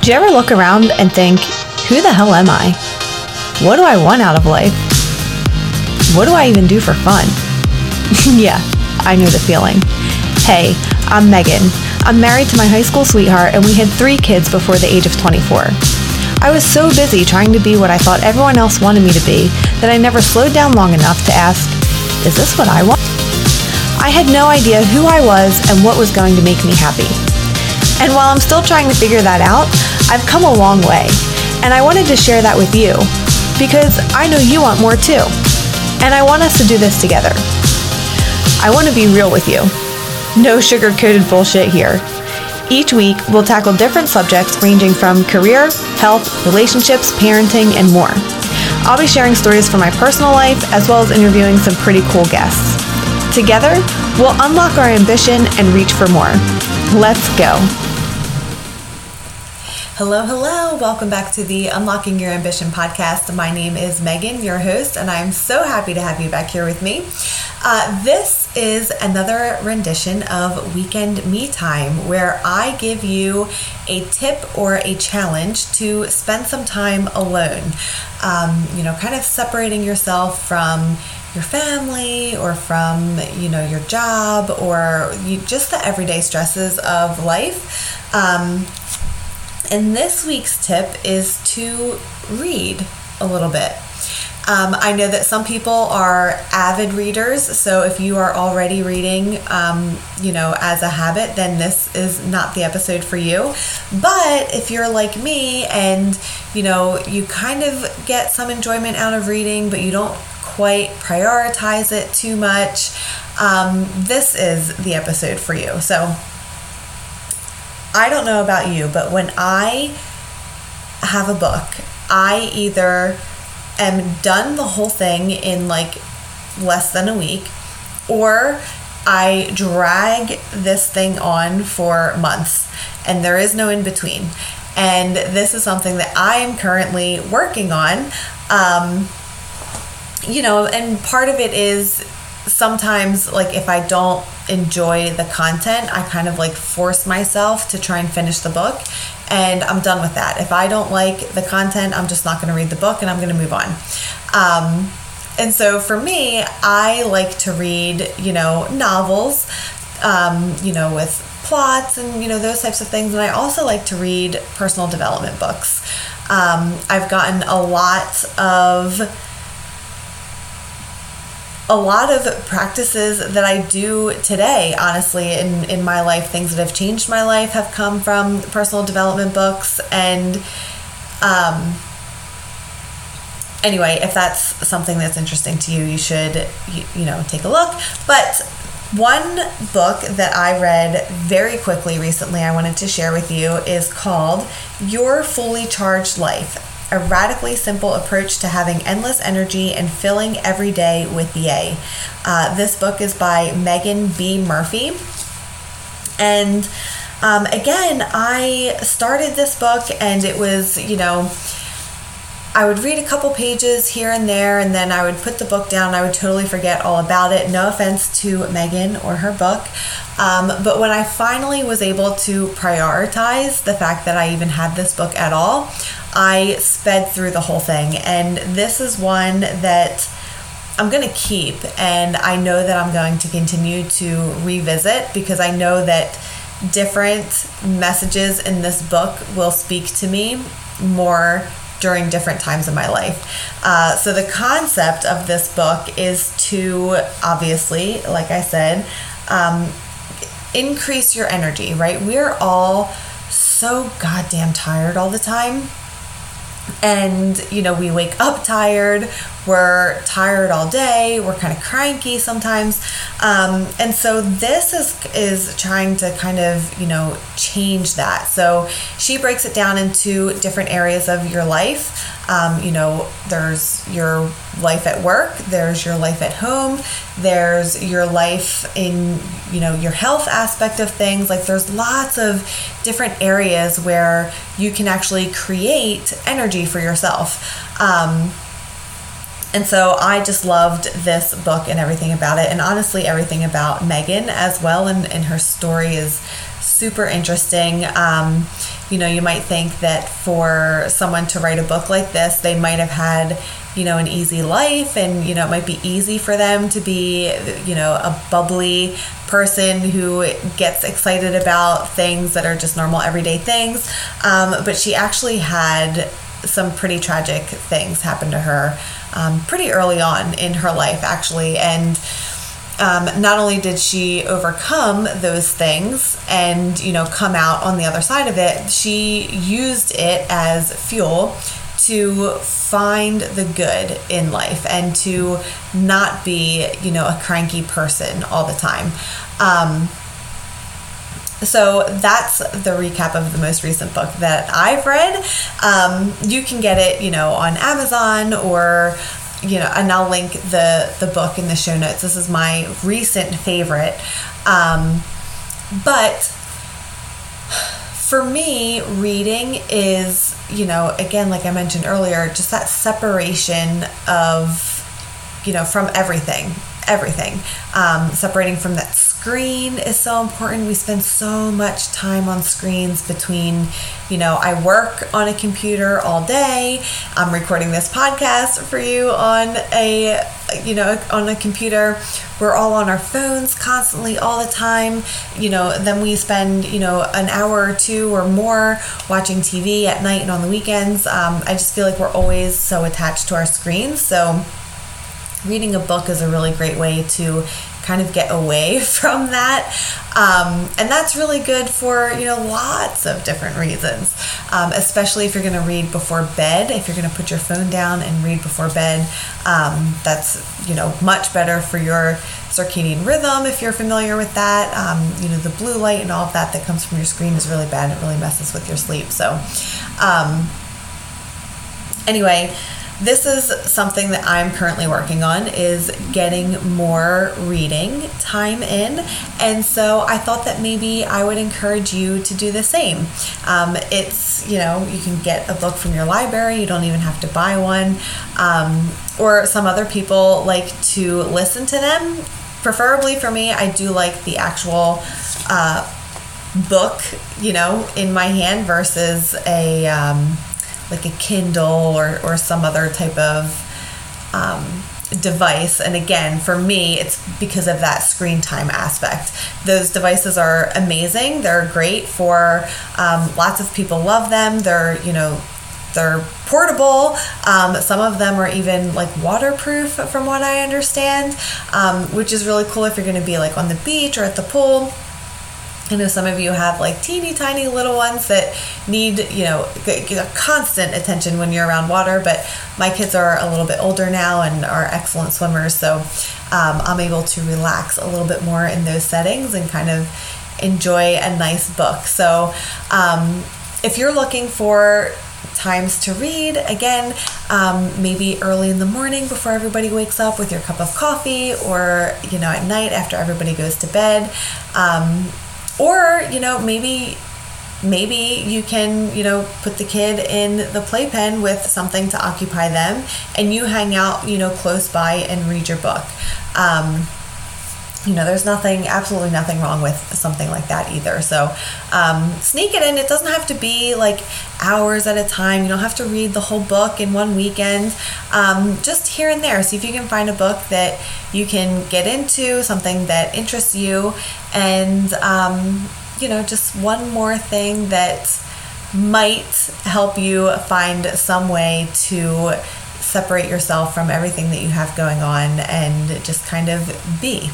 Do you ever look around and think, who the hell am I? What do I want out of life? What do I even do for fun? yeah, I knew the feeling. Hey, I'm Megan. I'm married to my high school sweetheart, and we had three kids before the age of 24. I was so busy trying to be what I thought everyone else wanted me to be that I never slowed down long enough to ask, is this what I want? I had no idea who I was and what was going to make me happy. And while I'm still trying to figure that out, I've come a long way. And I wanted to share that with you because I know you want more too. And I want us to do this together. I want to be real with you. No sugar coated bullshit here. Each week, we'll tackle different subjects ranging from career, health, relationships, parenting, and more. I'll be sharing stories from my personal life as well as interviewing some pretty cool guests. Together, we'll unlock our ambition and reach for more. Let's go. Hello, hello. Welcome back to the Unlocking Your Ambition podcast. My name is Megan, your host, and I'm so happy to have you back here with me. Uh, this is another rendition of Weekend Me Time where I give you a tip or a challenge to spend some time alone. Um, you know, kind of separating yourself from your family or from you know your job or you, just the everyday stresses of life um, and this week's tip is to read a little bit um, I know that some people are avid readers, so if you are already reading, um, you know, as a habit, then this is not the episode for you. But if you're like me and, you know, you kind of get some enjoyment out of reading, but you don't quite prioritize it too much, um, this is the episode for you. So I don't know about you, but when I have a book, I either am done the whole thing in like less than a week, or I drag this thing on for months, and there is no in between. And this is something that I am currently working on. Um, you know, and part of it is sometimes, like, if I don't enjoy the content, I kind of like force myself to try and finish the book and I'm done with that. If I don't like the content, I'm just not going to read the book and I'm going to move on. Um, and so for me, I like to read, you know, novels, um, you know, with plots and, you know, those types of things. And I also like to read personal development books. Um, I've gotten a lot of a lot of practices that I do today, honestly, in, in my life, things that have changed my life have come from personal development books. And um, anyway, if that's something that's interesting to you, you should, you, you know, take a look. But one book that I read very quickly recently, I wanted to share with you, is called Your Fully Charged Life a radically simple approach to having endless energy and filling every day with yay. Uh, this book is by Meghan B. Murphy. And um, again, I started this book and it was, you know, I would read a couple pages here and there, and then I would put the book down. I would totally forget all about it. No offense to Megan or her book. Um, but when I finally was able to prioritize the fact that I even had this book at all, I sped through the whole thing. And this is one that I'm going to keep, and I know that I'm going to continue to revisit because I know that different messages in this book will speak to me more during different times of my life. Uh, so, the concept of this book is to obviously, like I said, um, increase your energy, right? We're all so goddamn tired all the time and you know we wake up tired. We're tired all day. We're kind of cranky sometimes. Um, and so this is is trying to kind of you know change that. So she breaks it down into different areas of your life um, you know there's your life at work there's your life at home there's your life in you know your health aspect of things like there's lots of different areas where you can actually create energy for yourself um, and so I just loved this book and everything about it, and honestly, everything about Megan as well. And, and her story is super interesting. Um, you know, you might think that for someone to write a book like this, they might have had, you know, an easy life and, you know, it might be easy for them to be, you know, a bubbly person who gets excited about things that are just normal everyday things. Um, but she actually had some pretty tragic things happen to her um, pretty early on in her life, actually. And um, not only did she overcome those things and you know come out on the other side of it, she used it as fuel to find the good in life and to not be you know a cranky person all the time. Um, so that's the recap of the most recent book that I've read. Um, you can get it, you know, on Amazon or you know, and I'll link the the book in the show notes. This is my recent favorite, um, but for me, reading is you know, again, like I mentioned earlier, just that separation of you know from everything, everything, um, separating from that screen is so important. We spend so much time on screens between, you know, I work on a computer all day. I'm recording this podcast for you on a, you know, on a computer. We're all on our phones constantly all the time. You know, then we spend, you know, an hour or two or more watching TV at night and on the weekends. Um, I just feel like we're always so attached to our screens. So, reading a book is a really great way to kind of get away from that. Um, and that's really good for, you know, lots of different reasons, um, especially if you're going to read before bed. If you're going to put your phone down and read before bed, um, that's, you know, much better for your circadian rhythm if you're familiar with that. Um, you know, the blue light and all of that that comes from your screen is really bad. It really messes with your sleep. So, um, anyway, this is something that I'm currently working on is getting more reading time in. And so I thought that maybe I would encourage you to do the same. Um, it's, you know, you can get a book from your library, you don't even have to buy one. Um, or some other people like to listen to them. Preferably for me, I do like the actual uh, book, you know, in my hand versus a. Um, like a Kindle or, or some other type of um, device. And again, for me, it's because of that screen time aspect. Those devices are amazing. They're great for um, lots of people love them. They're, you know, they're portable. Um, some of them are even like waterproof, from what I understand, um, which is really cool if you're going to be like on the beach or at the pool I know some of you have like teeny tiny little ones that need, you know, constant attention when you're around water, but my kids are a little bit older now and are excellent swimmers, so um, I'm able to relax a little bit more in those settings and kind of enjoy a nice book. So um, if you're looking for times to read again um, maybe early in the morning before everybody wakes up with your cup of coffee or you know at night after everybody goes to bed um, or, you know, maybe maybe you can you know put the kid in the playpen with something to occupy them and you hang out you know close by and read your book. Um, you know there's nothing absolutely nothing wrong with something like that either. So um, sneak it in. It doesn't have to be like hours at a time. You don't have to read the whole book in one weekend. Um, just here and there. See if you can find a book that you can get into something that interests you. And um, you know just one more thing that might help you find some way to separate yourself from everything that you have going on and just kind of be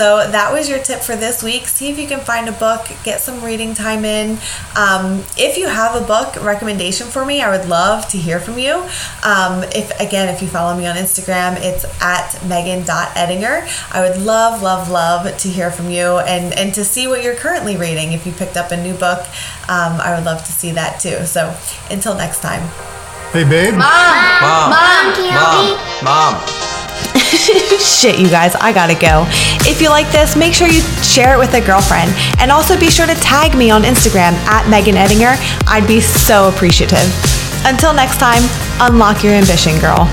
so that was your tip for this week. See if you can find a book, get some reading time in. Um, if you have a book recommendation for me, I would love to hear from you. Um, if again, if you follow me on Instagram, it's at megan.eddinger. I would love, love, love to hear from you and, and to see what you're currently reading. If you picked up a new book, um, I would love to see that too. So until next time. Hey, babe. Mom. Mom. Mom, can you Mom. Mom. Shit, you guys, I gotta go. If you like this, make sure you share it with a girlfriend. And also be sure to tag me on Instagram at Megan Eddinger. I'd be so appreciative. Until next time, unlock your ambition, girl.